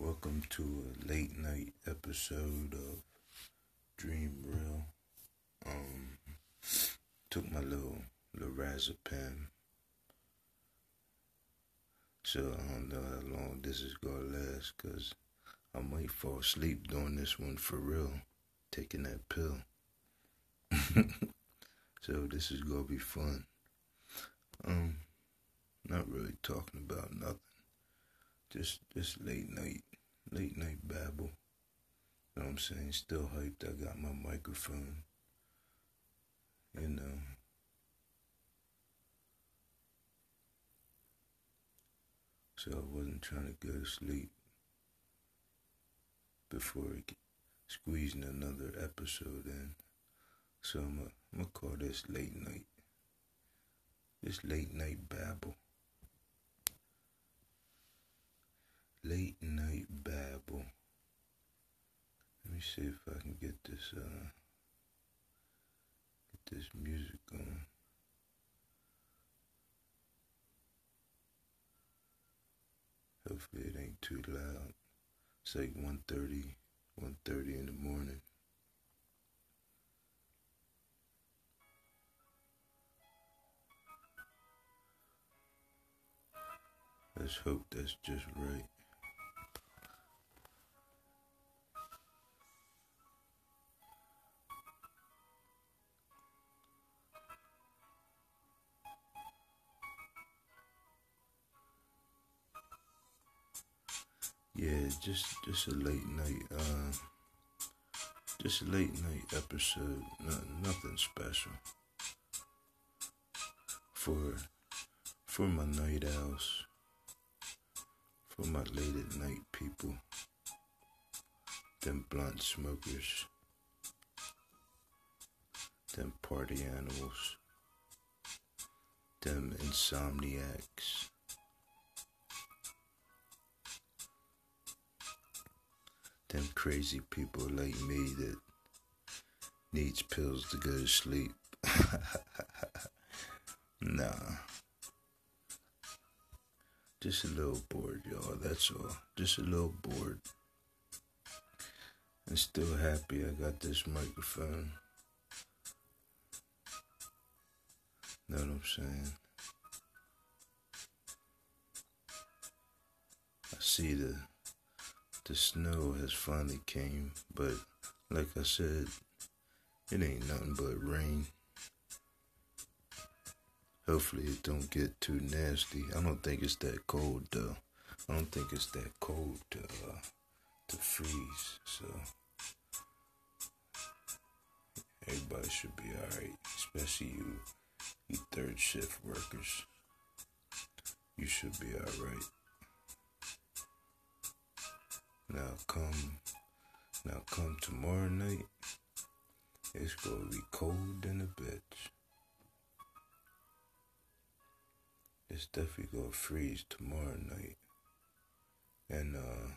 Welcome to a late night episode of Dream Real. Um, took my little lorazepam, so I don't know how long this is gonna last, cause I might fall asleep doing this one for real, taking that pill. so this is gonna be fun. Um, not really talking about nothing. Just just late night late night babble. You know what I'm saying? Still hyped. I got my microphone. You know. So I wasn't trying to go to sleep before squeezing another episode in. So I'm going to call this late night. This late night babble. Late night babble. Let me see if I can get this uh get this music on. Hopefully it ain't too loud. It's like 1.30, 1.30 in the morning. Let's hope that's just right. Just just a late night, uh, just a late night episode. No, nothing special for for my night owls, for my late at night people, them blunt smokers, them party animals, them insomniacs. Them crazy people like me that needs pills to go to sleep. nah. Just a little bored, y'all. That's all. Just a little bored. And still happy I got this microphone. Know what I'm saying? I see the the snow has finally came, but like I said, it ain't nothing but rain. Hopefully it don't get too nasty. I don't think it's that cold though. I don't think it's that cold to uh, to freeze. So everybody should be alright, especially you, you third shift workers. You should be alright. Now come, now come tomorrow night. It's gonna be cold in the bitch. It's definitely gonna freeze tomorrow night. And uh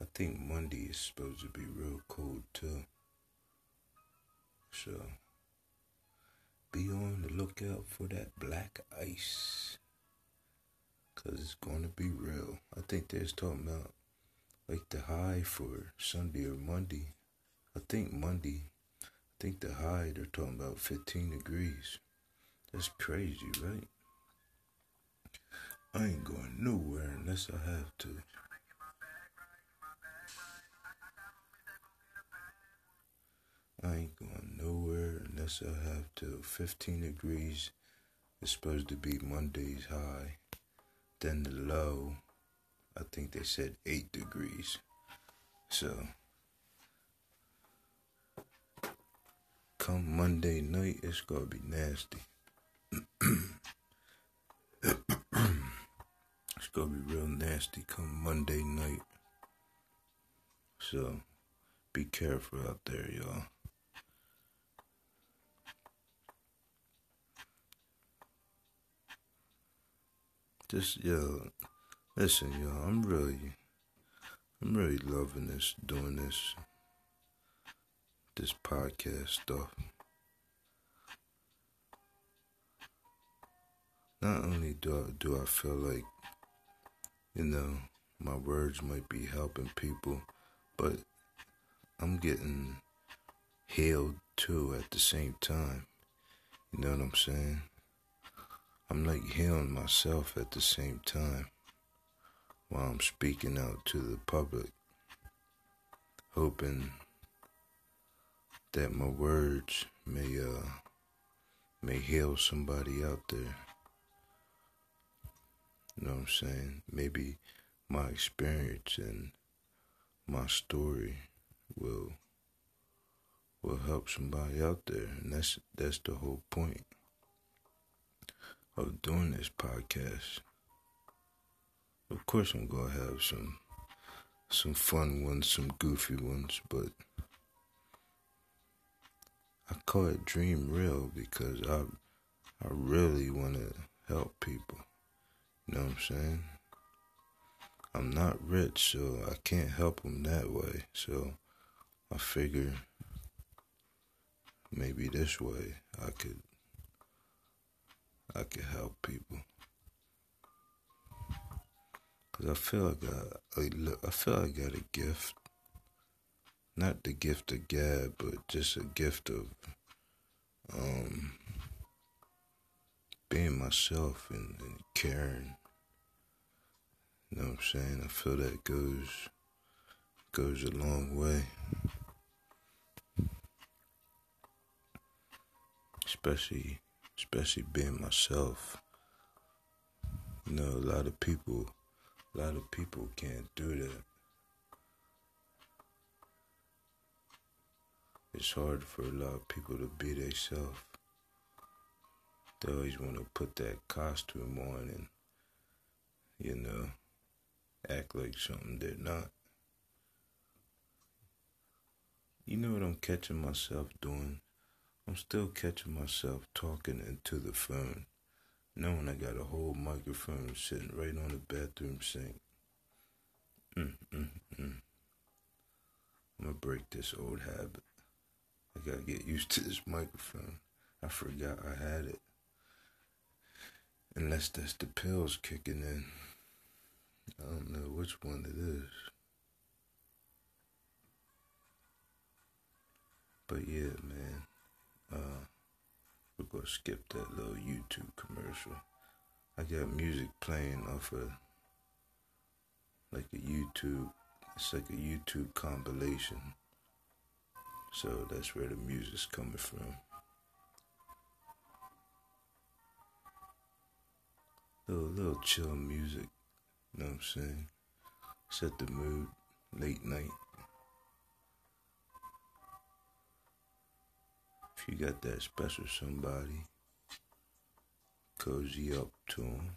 I think Monday is supposed to be real cold too. So be on the lookout for that black ice. Cause it's gonna be real. I think they're talking about like the high for Sunday or Monday. I think Monday. I think the high they're talking about 15 degrees. That's crazy, right? I ain't going nowhere unless I have to. I ain't going nowhere unless I have to. 15 degrees is supposed to be Monday's high. Then the low, I think they said eight degrees. So, come Monday night, it's gonna be nasty. it's gonna be real nasty come Monday night. So, be careful out there, y'all. Just yo, listen, yo, I'm really, I'm really loving this, doing this, this podcast stuff. Not only do I, do I feel like, you know, my words might be helping people, but I'm getting healed too at the same time. You know what I'm saying? I'm like healing myself at the same time while I'm speaking out to the public, hoping that my words may uh may heal somebody out there. You know what I'm saying? Maybe my experience and my story will will help somebody out there and that's that's the whole point of doing this podcast. Of course I'm gonna have some some fun ones, some goofy ones, but I call it dream real because I I really wanna help people. You know what I'm saying? I'm not rich, so I can't help them that way. So I figure maybe this way I could I can help people. Cause I feel like I, I, I feel like I got a gift. Not the gift of gab, but just a gift of um, being myself and, and caring. You know what I'm saying? I feel that goes goes a long way. Especially especially being myself. You know, a lot of people a lot of people can't do that. It's hard for a lot of people to be themselves. They always want to put that costume on and, you know, act like something they're not. You know what I'm catching myself doing? I'm still catching myself talking into the phone, knowing I got a whole microphone sitting right on the bathroom sink. Mm, mm, mm. I'm gonna break this old habit. I gotta get used to this microphone. I forgot I had it. Unless that's the pills kicking in. I don't know which one it is. But yeah, man. Uh, we're gonna skip that little YouTube commercial. I got music playing off of like a YouTube. It's like a YouTube compilation. So that's where the music's coming from. Little, little chill music, you know what I'm saying? Set the mood, late night. If you got that special somebody, cozy up to them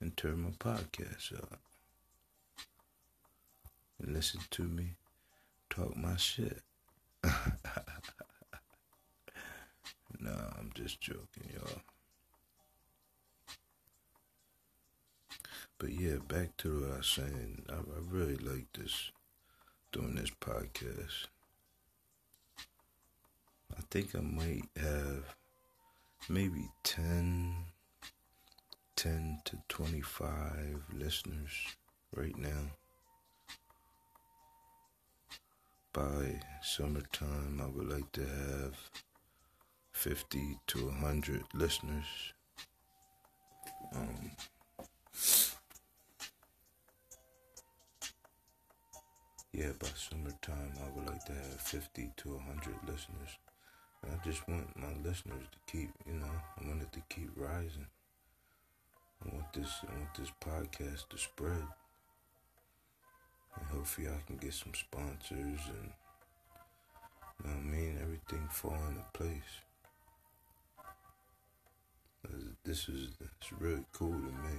and turn my podcast up and listen to me talk my shit. nah, I'm just joking, y'all. But yeah, back to what I was saying. I, I really like this, doing this podcast. I think I might have maybe 10, 10 to 25 listeners right now by summertime, I would like to have 50 to 100 listeners. Um, yeah, by summertime, I would like to have 50 to 100 listeners. I just want my listeners to keep, you know, I want it to keep rising. I want this, I want this podcast to spread. And hopefully I can get some sponsors and you know I mean, everything fall into place. This is it's really cool to me.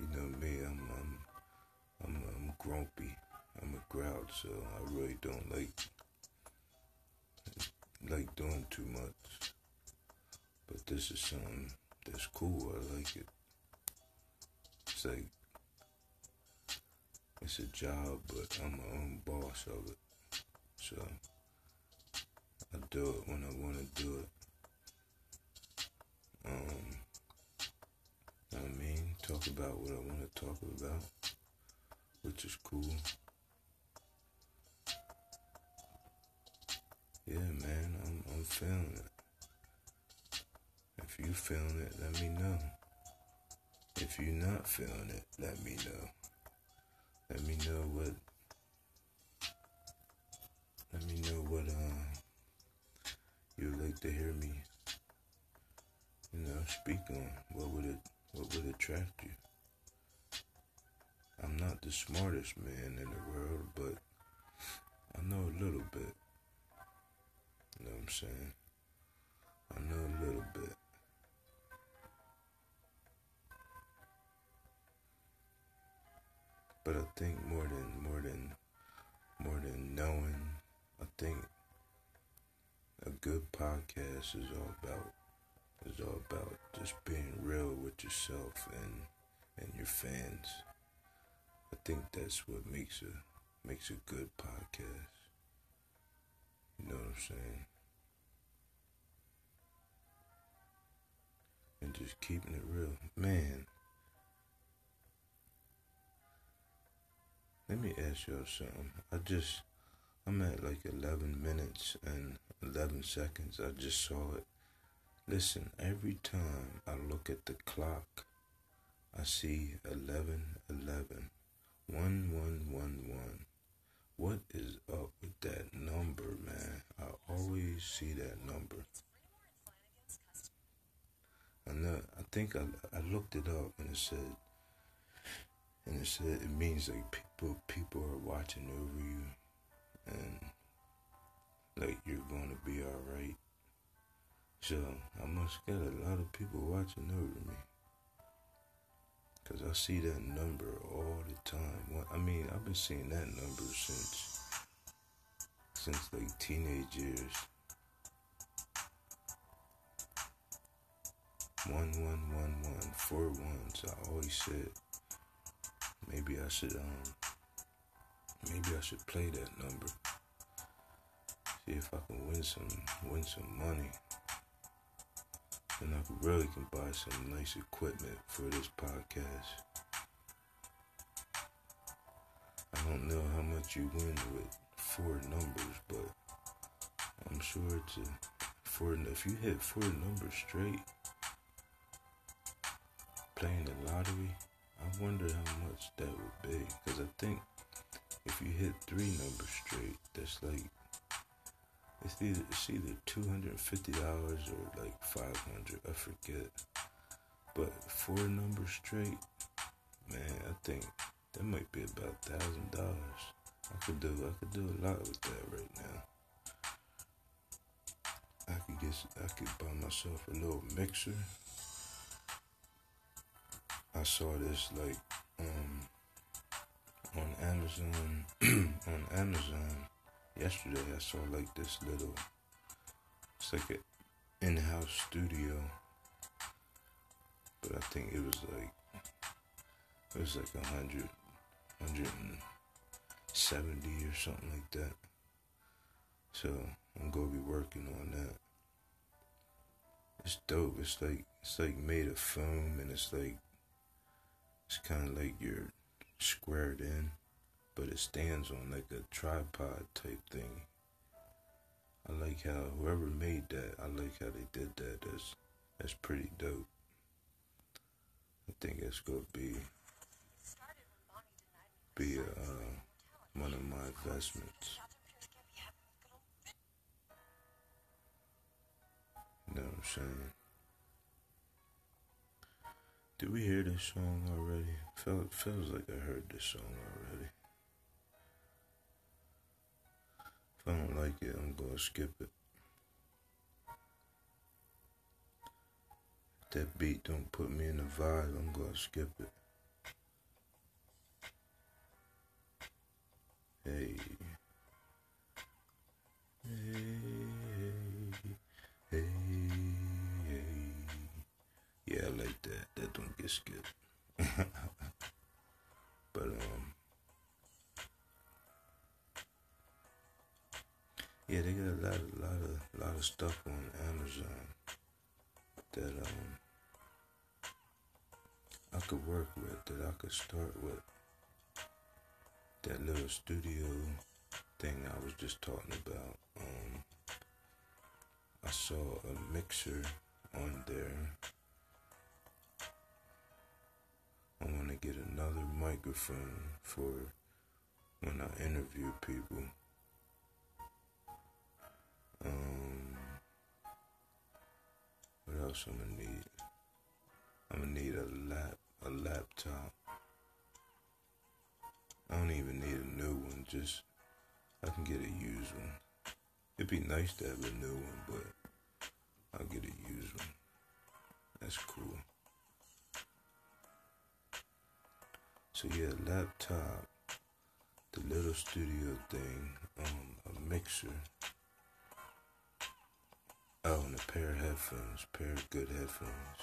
You know me, I'm I'm I'm I'm grumpy. I'm a grouch, so I really don't like like doing too much. But this is something that's cool. I like it. It's like it's a job, but I'm my own boss of it. So I do it when I want to do it. Um, I mean, talk about what I want to talk about, which is cool. Yeah, man, I'm I'm feeling it. If you feeling it, let me know. If you're not feeling it, let me know. Let me know what. Let me know what uh, you'd like to hear me. You know, speak on. What would it What would attract you? I'm not the smartest man in the world, but I know a little bit. You know what I'm saying? I know a little bit. But I think more than more than more than knowing, I think a good podcast is all about is all about just being real with yourself and and your fans. I think that's what makes a makes a good podcast. You know what I'm saying? And just keeping it real. Man, let me ask y'all something. I just, I'm at like 11 minutes and 11 seconds. I just saw it. Listen, every time I look at the clock, I see 11, 11, 1, 1, 1, 1. What is up with that number, man? I always see that number. I know. I think I I looked it up and it said, and it said it means like people people are watching over you, and like you're going to be all right. So I must get a lot of people watching over me. Cause I see that number all the time. I mean, I've been seeing that number since since like teenage years. One one one one four ones. I always said maybe I should um maybe I should play that number. See if I can win some win some money. And I could really can buy some nice equipment for this podcast. I don't know how much you win with four numbers, but I'm sure it's a four. If you hit four numbers straight, playing the lottery, I wonder how much that would be. Because I think if you hit three numbers straight, that's like it's either it's either two hundred and fifty dollars or like five hundred. I forget. But four numbers straight, man, I think that might be about thousand dollars. I could do I could do a lot with that right now. I could get I could buy myself a little mixer. I saw this like um on Amazon on Amazon yesterday I saw like this little it's like an in-house studio but I think it was like it was like a hundred hundred and seventy or something like that. So I'm gonna be working on that. It's dope. It's like it's like made of foam and it's like it's kind of like you're squared in but it stands on like a tripod type thing. I like how whoever made that, I like how they did that. That's that's pretty dope. I think it's gonna be be uh, one of my investments. You know what I'm saying? Did we hear this song already? Felt feels like I heard this song already. If I don't like it, I'm gonna skip it. If that beat don't put me in the vibe, I'm gonna skip it. Hey, Skipped. but um Yeah, they got a lot, a lot of, lot of stuff on Amazon that um I could work with, that I could start with. That little studio thing I was just talking about. Um, I saw a mixer on there. Get another microphone for when I interview people. Um, what else I'm gonna need? I'm gonna need a lap, a laptop. I don't even need a new one. Just I can get a used one. It'd be nice to have a new one, but I'll get a used one. That's cool. So yeah, laptop, the little studio thing, um, a mixer. Oh, and a pair of headphones, pair of good headphones.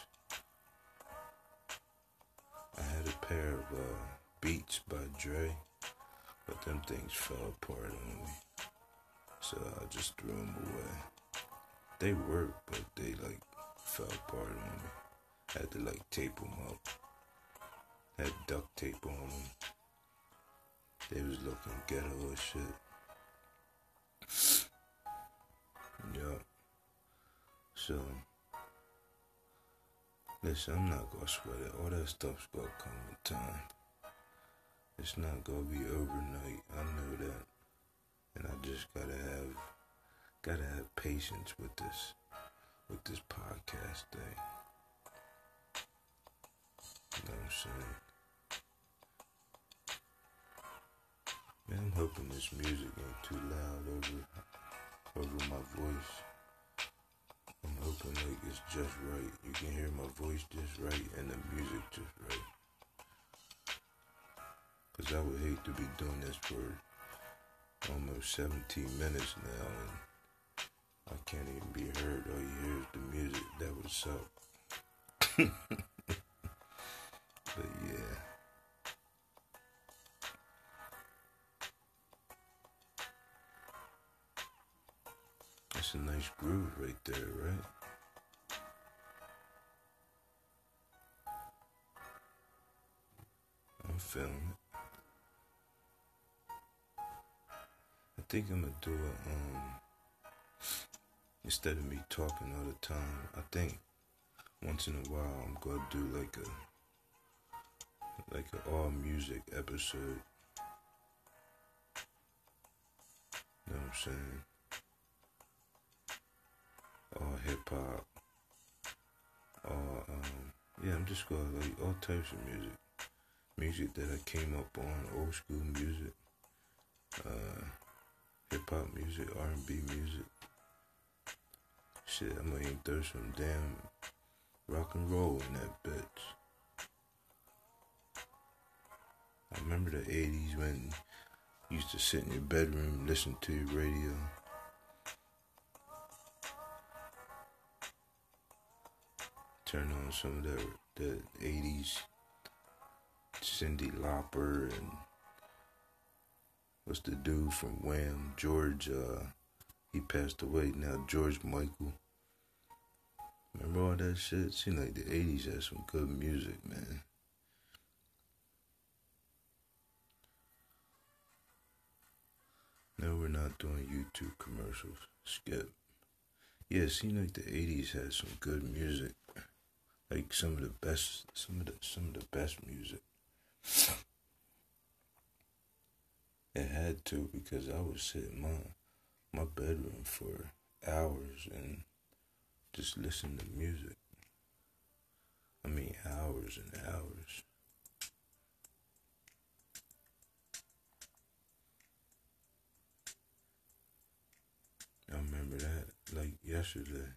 I had a pair of uh, Beats by Dre, but them things fell apart on me, so I just threw them away. They work, but they like fell apart on me. I Had to like tape them up. Had duct tape on them. They was looking ghetto as shit. Yup. So, listen, I'm not gonna sweat it. All that stuff's gonna come with time. It's not gonna be overnight. I know that. And I just gotta have gotta have patience with this with this podcast thing. You know what I'm saying? Man, I'm hoping this music ain't too loud over over my voice. I'm hoping like it's just right. You can hear my voice just right and the music just right. Cause I would hate to be doing this for almost 17 minutes now and I can't even be heard. All you hear is the music. That would suck. but yeah. A nice groove right there, right? I'm feeling it. I think I'm gonna do it um instead of me talking all the time. I think once in a while I'm gonna do like a like an all music episode. You know what I'm saying? All hip hop. All um yeah, I'm just gonna like all types of music. Music that I came up on, old school music, uh hip hop music, R and B music. Shit, I'm gonna even throw some damn rock and roll in that bitch. I remember the 80s when you used to sit in your bedroom, listen to your radio. Turn on some of the, the 80s Cyndi Lauper and what's the dude from Wham? George, uh, he passed away now, George Michael. Remember all that shit? Seemed like the 80s had some good music, man. No, we're not doing YouTube commercials. Skip. Yeah, it seemed like the 80s had some good music. Like some of the best, some of the, some of the best music. It had to because I would sit in my my bedroom for hours and just listen to music. I mean, hours and hours. I remember that like yesterday.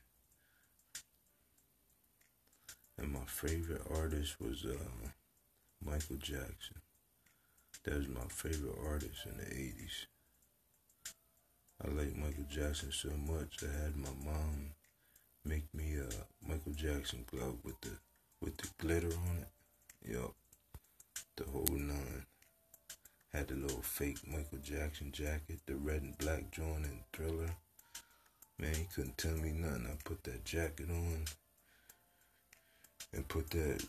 And my favorite artist was uh, Michael Jackson. That was my favorite artist in the 80s. I like Michael Jackson so much I had my mom make me a Michael Jackson glove with the with the glitter on it. Yup. The whole nine. Had the little fake Michael Jackson jacket, the red and black joint and thriller. Man, he couldn't tell me nothing. I put that jacket on and put that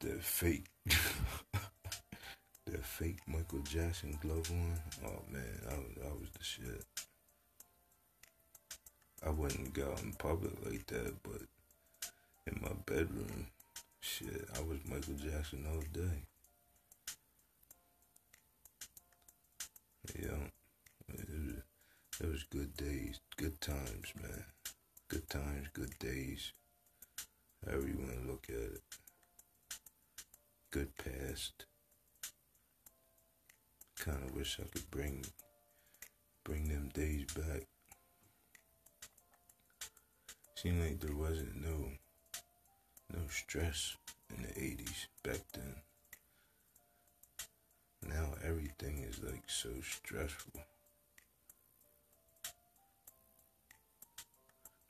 the fake the fake Michael Jackson glove on. Oh man, I was I was the shit. I wouldn't go out in public like that, but in my bedroom, shit, I was Michael Jackson all day. Yeah, it was, it was good days, good times, man. Good times, good days. However you want to look at it. Good past. Kind of wish I could bring bring them days back. Seemed like there wasn't no no stress in the 80s back then. Now everything is like so stressful.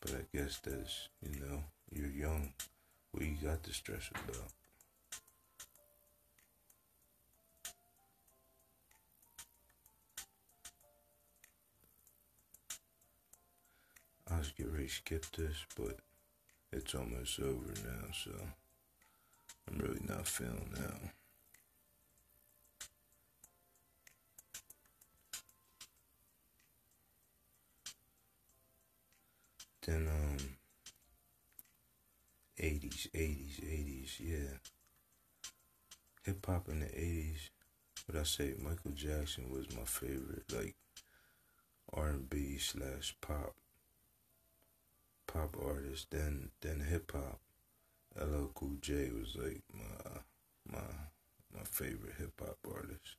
But I guess that's, you know, you're young. What you got to stress about? I was getting ready to skip this, but it's almost over now, so I'm really not feeling now. Then, um, 80s, 80s, 80s, yeah. Hip hop in the 80s, what I say, Michael Jackson was my favorite, like R&B slash pop pop artist, then then hip hop. LL Cool J was like my my my favorite hip hop artist.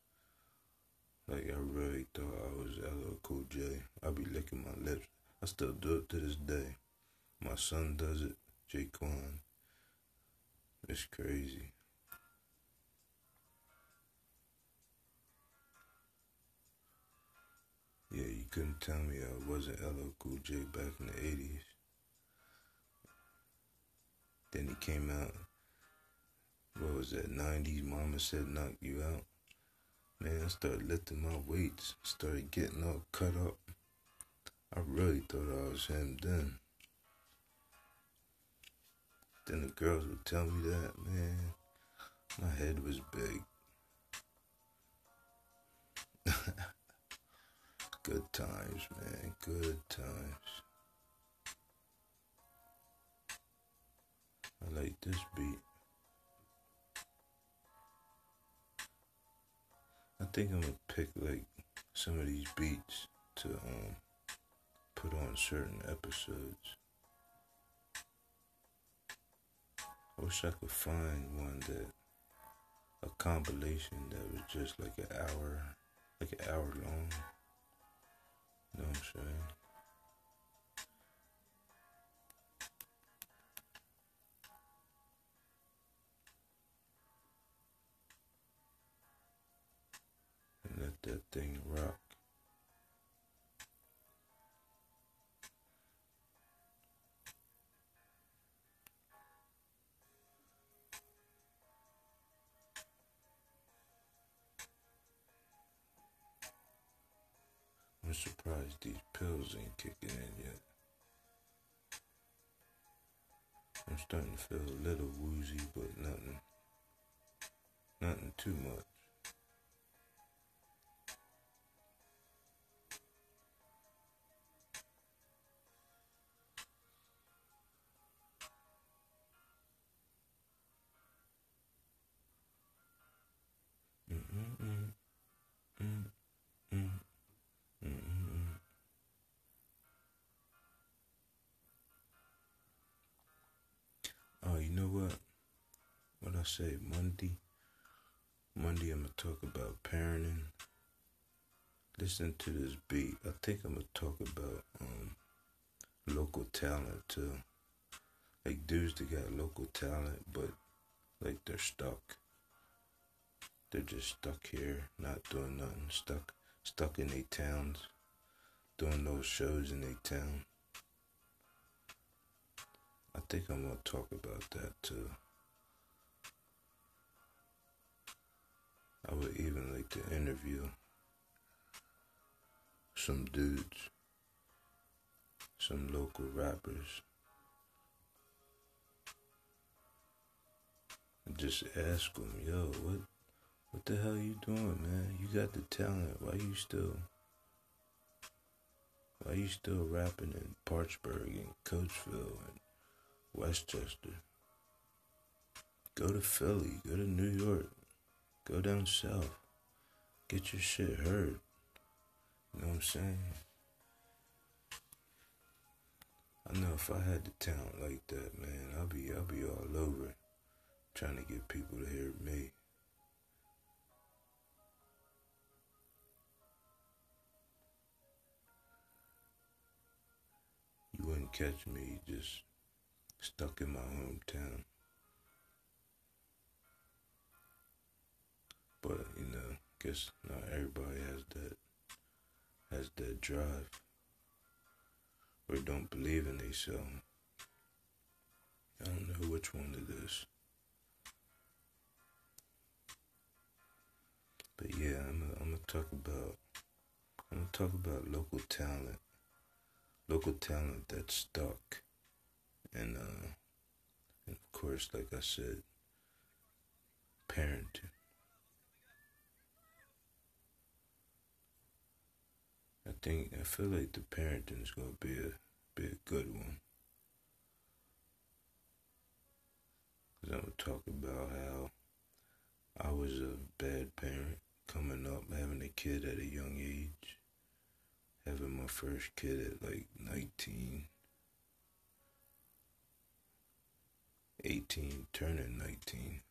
Like I really thought I was LL Cool J. I be licking my lips. I still do it to this day. My son does it. Jaquan. It's crazy. Yeah, you couldn't tell me I wasn't LL Cool J back in the 80s. Then he came out. What was that? 90s. Mama said knock you out. Man, I started lifting my weights. Started getting all cut up. I really thought I was him then. Then the girls would tell me that, man. My head was big. Good times, man. Good times. I like this beat. I think I'm gonna pick like some of these beats to um put on certain episodes. I wish I could find one that a compilation that was just like an hour, like an hour long. You know what I'm saying? that thing rock. I'm surprised these pills ain't kicking in yet. I'm starting to feel a little woozy, but nothing, nothing too much. I say Monday. Monday, I'm gonna talk about parenting. Listen to this beat. I think I'm gonna talk about um, local talent too. Like dudes that got local talent, but like they're stuck. They're just stuck here, not doing nothing. Stuck, stuck in their towns, doing those shows in their town. I think I'm gonna talk about that too. I would even like to interview some dudes, some local rappers, Just ask them, yo, what, what the hell you doing, man? You got the talent. Why you still, why you still rapping in Parkesburg and Coatesville and West Chester? Go to Philly. Go to New York. Go down south. Get your shit heard. You know what I'm saying? I know if I had the talent like that, man, I'll be I'll be all over trying to get people to hear me. You wouldn't catch me just stuck in my hometown. But you know, guess not everybody has that has that drive or don't believe in themselves. I don't know which one it is. But yeah, I'm gonna, I'm gonna talk about I'm gonna talk about local talent, local talent that's stuck, and uh, and of course, like I said, parenting. I think I feel like the parenting is gonna be a be a good one. Cause I'm gonna talk about how I was a bad parent coming up, having a kid at a young age, having my first kid at like 19, 18, turning 19.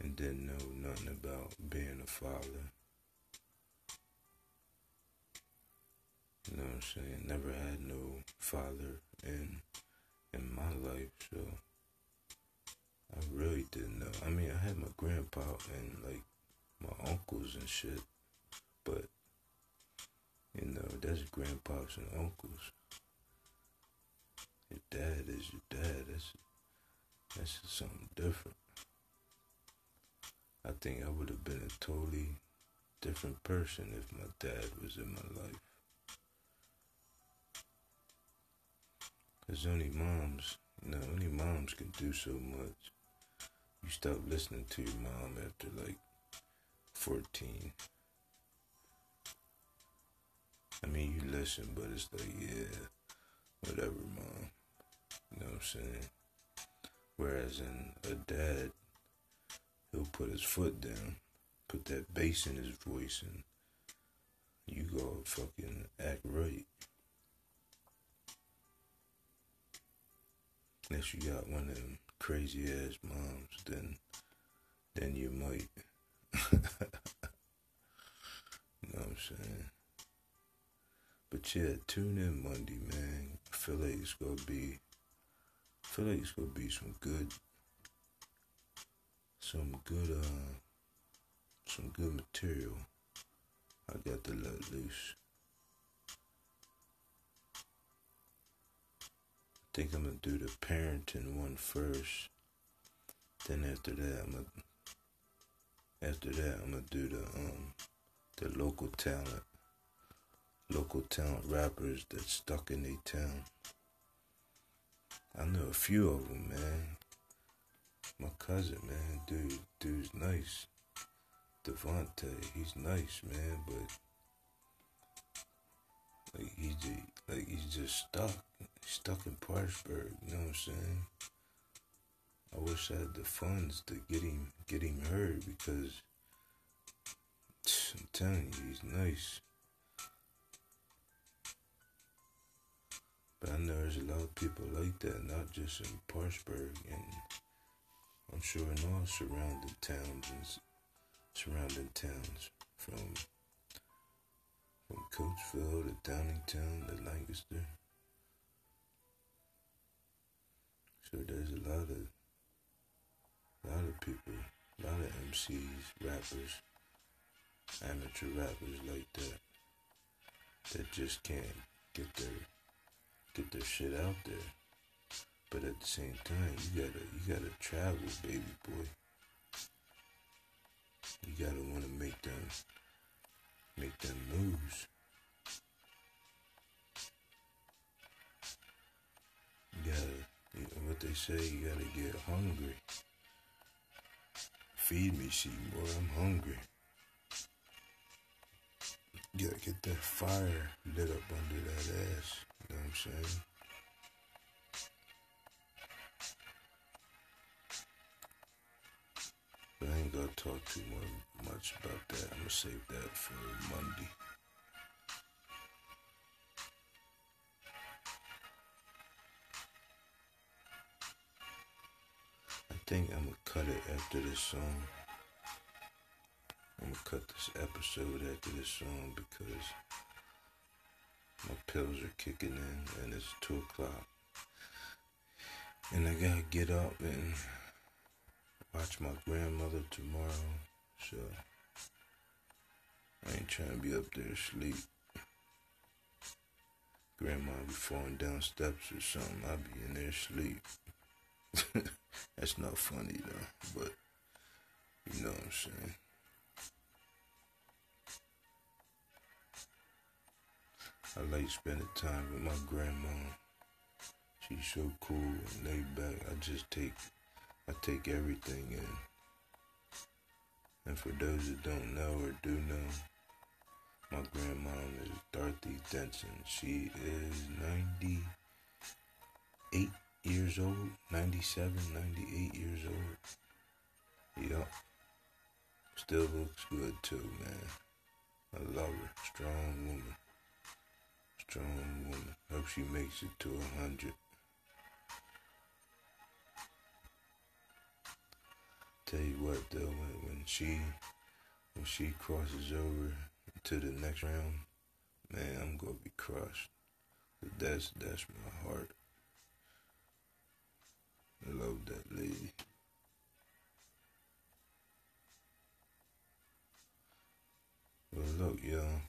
And didn't know nothing about being a father. You know what I'm saying? Never had no father in in my life, so I really didn't know. I mean, I had my grandpa and like my uncles and shit, but you know, that's grandpas and uncles. Your dad is your dad. That's that's just something different. I think I would have been a totally different person if my dad was in my life. Cause only moms, you know, only moms can do so much. You stop listening to your mom after like 14. I mean, you listen, but it's like, yeah, whatever, mom. You know what I'm saying? Whereas in a dad, he'll put his foot down, put that bass in his voice, and you go fucking act right. Unless you got one of them crazy ass moms, then then you might. you know what I'm saying? But yeah, tune in Monday, man. I feel like it's gonna be I feel like it's gonna be some good some good uh some good material. I got to let loose. I think I'm gonna do the parenting one first. Then after that, I'm gonna after that I'm gonna do the um the local talent, local talent rappers that's stuck in their town. I know a few of them, man. My cousin, man, dude, dude's nice. Devonte, he's nice, man, but like he just, like he's just stuck stuck in Parkesburg, you know what I'm saying? I wish I had the funds to get him get him heard because I'm telling you, he's nice. But I know there's a lot of people like that, not just in Parkesburg, and I'm sure in all surrounding towns and surrounding towns from from Coatesville to Downingtown to Lancaster. So there's a lot of a lot of people, a lot of MCs, rappers, amateur rappers like that that just can't get their get their shit out there. But at the same time, you gotta you gotta travel, baby boy. You gotta wanna make them make them moves. You gotta what they say, you gotta get hungry. Feed me, Seymour, I'm hungry. You gotta get that fire lit up under that ass. You know what I'm saying? Ain't gonna talk too much about that. I'm gonna save that for Monday. I think I'm gonna cut it after this song. I'm gonna cut this episode after this song because my pills are kicking in and it's two o'clock. And I gotta get up and watch my grandmother tomorrow. So I ain't trying to be up there asleep. Grandma be falling down steps or something. I be in there asleep. That's not funny though, but you know what I'm saying. I like spending time with my grandma. She's so cool and laid back. I just take I take everything in. And for those that don't know or do know, my grandmom is Dorothy Denson. She is 98 years old, 97, 98 years old. Yup. Still looks good too, man. I love her. Strong woman. Strong woman. Hope she makes it to a hundred. Tell you what though, when, when she when she crosses over to the next round, man, I'm gonna be crushed. That's that's my heart. I love that lady. Well, look, y'all.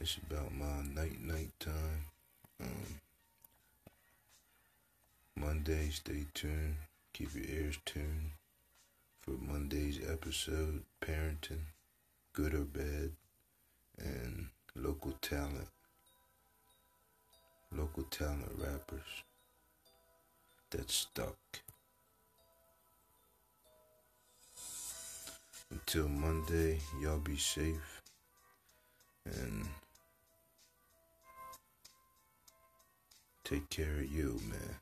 It's about my night night time. Um, Monday, stay tuned. Keep your ears tuned for Monday's episode Parenting, Good or Bad, and Local Talent. Local talent rappers that stuck. Until Monday, y'all be safe and take care of you, man.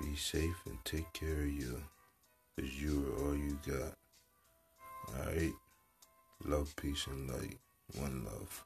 Be safe and take care of you. Because you are all you got. Alright? Love, peace, and light. One love.